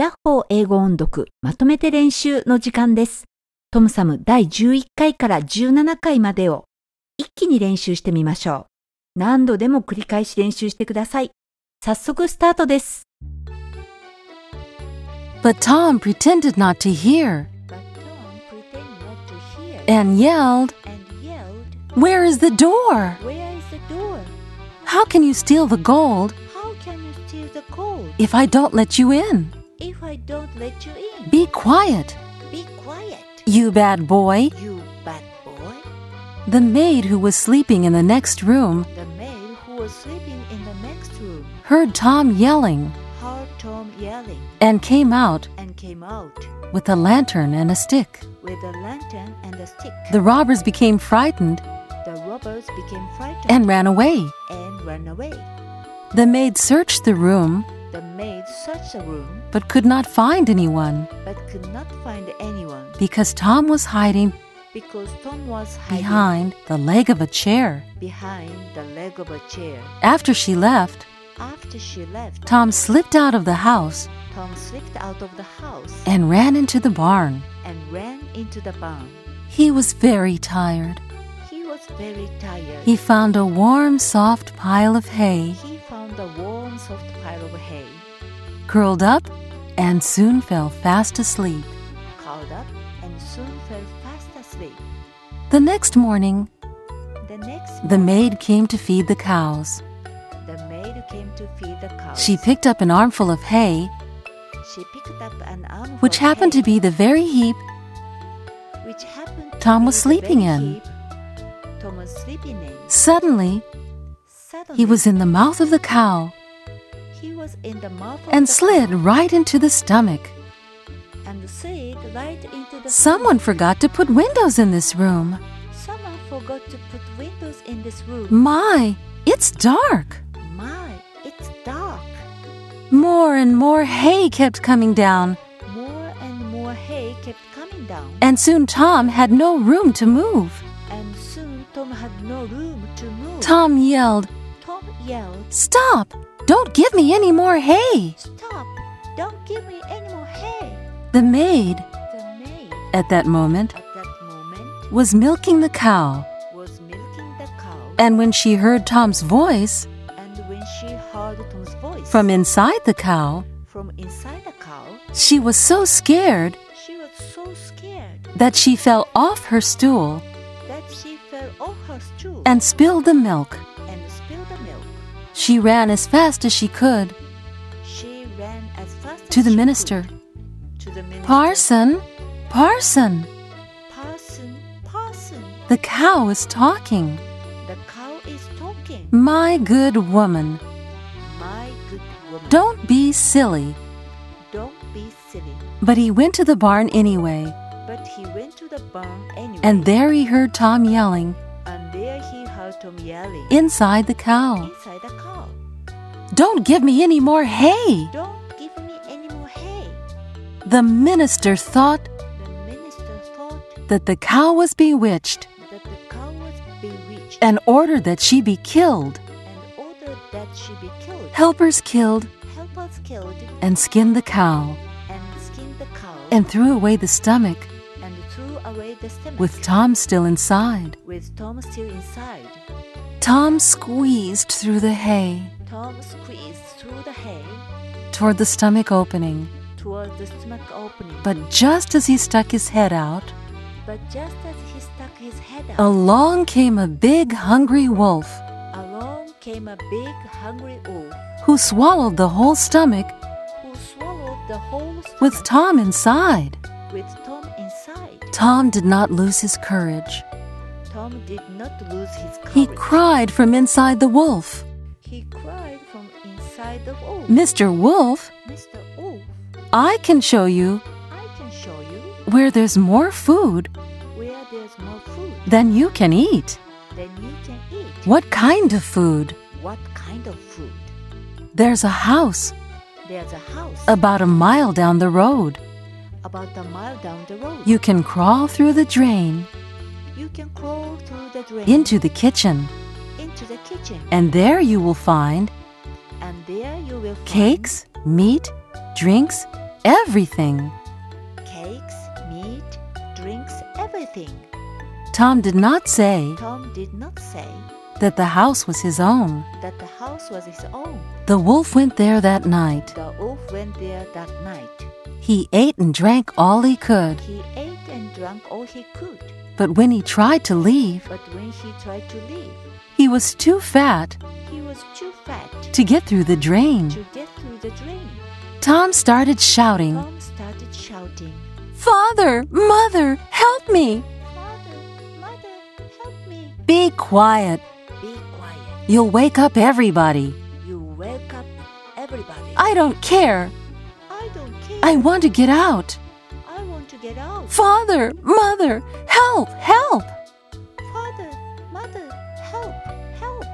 ヤッホー英語音読まとめて練習の時間です。トムサム第11回から17回までを一気に練習してみましょう。何度でも繰り返し練習してください。早速スタートです。But Tom pretended not to hear and yelled, Where is the door? How can you steal the gold if I don't let you in? I don't let you in? Be quiet, Be quiet, you bad boy. you bad boy. The maid who was sleeping in the next room The maid who was sleeping in the next room heard Tom yelling heard Tom yelling and came out and came out with a lantern and a stick. with a lantern and a stick. The robbers became frightened The robbers became frightened and ran away. and ran away. The maid searched the room searched the room but could not find anyone but could not find anyone because Tom was hiding because Tom was hiding behind the leg of a chair. behind the leg of a chair. After she left, After she left, Tom slipped out of the house Tom slipped out of the house and ran into the barn. and ran into the barn. He was very tired. He was very tired. He found a warm, soft pile of hay, He found a warm, soft pile of hay, curled up, and soon fell fast asleep. curled up, and soon fell fast asleep. The next morning, The next the maid came to feed the cows. the maid came to feed the cows. She picked up an armful of hay, She picked up an armful which happened hay, to be the very heap which happened Tom was sleeping in. Tom was sleeping in. Suddenly, Suddenly, he was in the mouth of the cow and slid right into the stomach. right into the Someone stomach. forgot to put windows in this room. Someone forgot to put windows in this room. My, it's dark. My, it's dark. More and more hay kept coming down, More and more hay kept coming down, and soon Tom had no room to move. and soon Tom had no room to move. Tom yelled, Tom yelled, Stop! Don't give me any more hay! Stop! Don't give me any more hay. The maid, The maid at that moment, at that moment was milking the cow, was milking the cow, and when she heard Tom's voice and when she heard Tom's voice from inside the cow, from inside the cow, she was so scared she was so scared that she fell off her stool that she fell off her stool and spilled the milk. She ran as fast as she could She ran as fast to the minister. to the minister. Parson, Parson, Parson, Parson, the cow is talking. the cow is talking. My good woman, My good woman, don't be silly. don't be silly. But he went to the barn anyway, But he went to the barn anyway, and there he heard Tom yelling inside the cow. inside the cow. Don't give me any more hay. Don't give me any more hay. The minister thought The minister thought that the cow was bewitched that the cow was bewitched and ordered that she be killed. and ordered that she be killed. Helpers killed Helpers killed and skinned the cow and skinned the cow and threw away the stomach with Tom still inside. with Tom still inside. Tom squeezed through the hay Tom squeezed through the hay toward the stomach opening. toward the stomach opening. But just as he stuck his head out, But just as he stuck his head out, along came a big hungry wolf along came a big hungry wolf who swallowed the whole stomach who swallowed the whole stomach with Tom inside. with Tom inside. Tom did not lose his courage. Tom did not lose his courage. He cried from inside the wolf. He cried from inside the wolf. Mr. Wolf, Mr. Wolf, I can show you I can show you where there's more food where there's more food than you can eat. than you can eat. What kind of food? What kind of food? There's a house There's a house about a mile down the road. About a mile down the road. You can crawl through the drain You can crawl through the drain into the kitchen, into the kitchen, and there you will find and there you will find cakes, meat, drinks, everything. Cakes, meat, drinks, everything. Tom did not say Tom did not say that the house was his own. that the house was his own. The wolf went there that night. The wolf went there that night. He ate and drank all he could, He ate and drank all he could, but when he tried to leave, but when he tried to leave, he was too fat he was too fat to get through the drain. to get through the drain. Tom started shouting, Tom started shouting, Father, Mother, help me! Father, Mother, help me. Be quiet. Be quiet. You'll wake up everybody. You wake up everybody. I don't care. I don't care. I want to get out. I want to get out. Father, Mother, help, help! Father, Mother, help, help.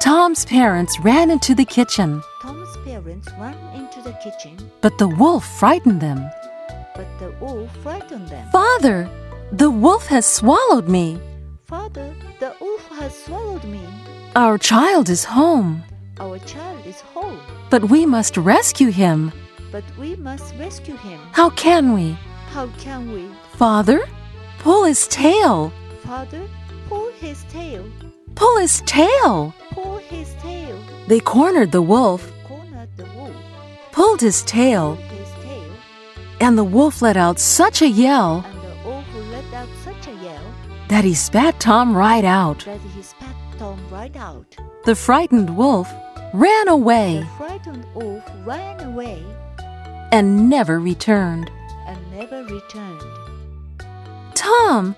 Tom's parents ran into the kitchen, Tom's parents ran into the kitchen, but the wolf frightened them. but the wolf frightened them. Father, the wolf has swallowed me. Father, the wolf has swallowed me. Our child is home, Our child is home. but we must rescue him. But we must rescue him. How can we? How can we? Father, pull his tail. Father, pull his tail. Pull his tail. Pull his tail. They cornered the wolf, Cornered the wolf. pulled his tail, Pulled his tail. and the wolf let out such a yell And the wolf let out such a yell that he spat Tom right out. that he spat Tom right out. The frightened wolf ran The away frightened wolf ran away and never returned. and never returned. Tom,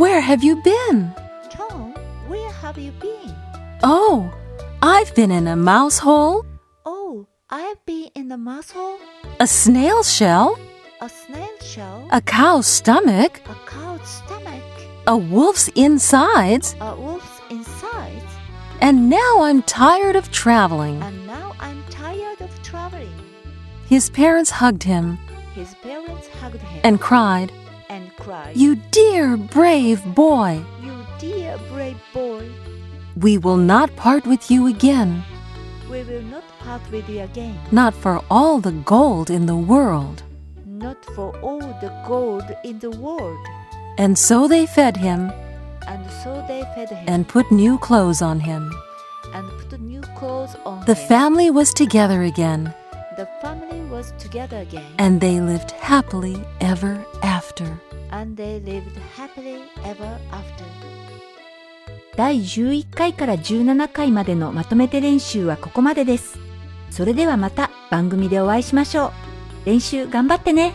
where have you been? Tom, where have you been? Oh, I've been in a mouse hole, Oh, I've been in the mouse hole, a snail shell, a snail shell, a cow's stomach, a cow's stomach, a wolf's insides, a wolf's insides, and now I'm tired of traveling. and His parents hugged him His parents hugged him and cried, and cried, You dear, brave boy, You dear brave boy, we will not part with you again, we will not part with you again, not for all the gold in the world. not for all the gold in the world. And so they fed him And so they fed him and put new clothes on him. and put new clothes on The him. family was together again, the together again, and they lived happily ever after. and they lived happily ever after. 第11回から17回までのまとめて練習はここまでです。それではまた番組でお会いしましょう。練習頑張ってね。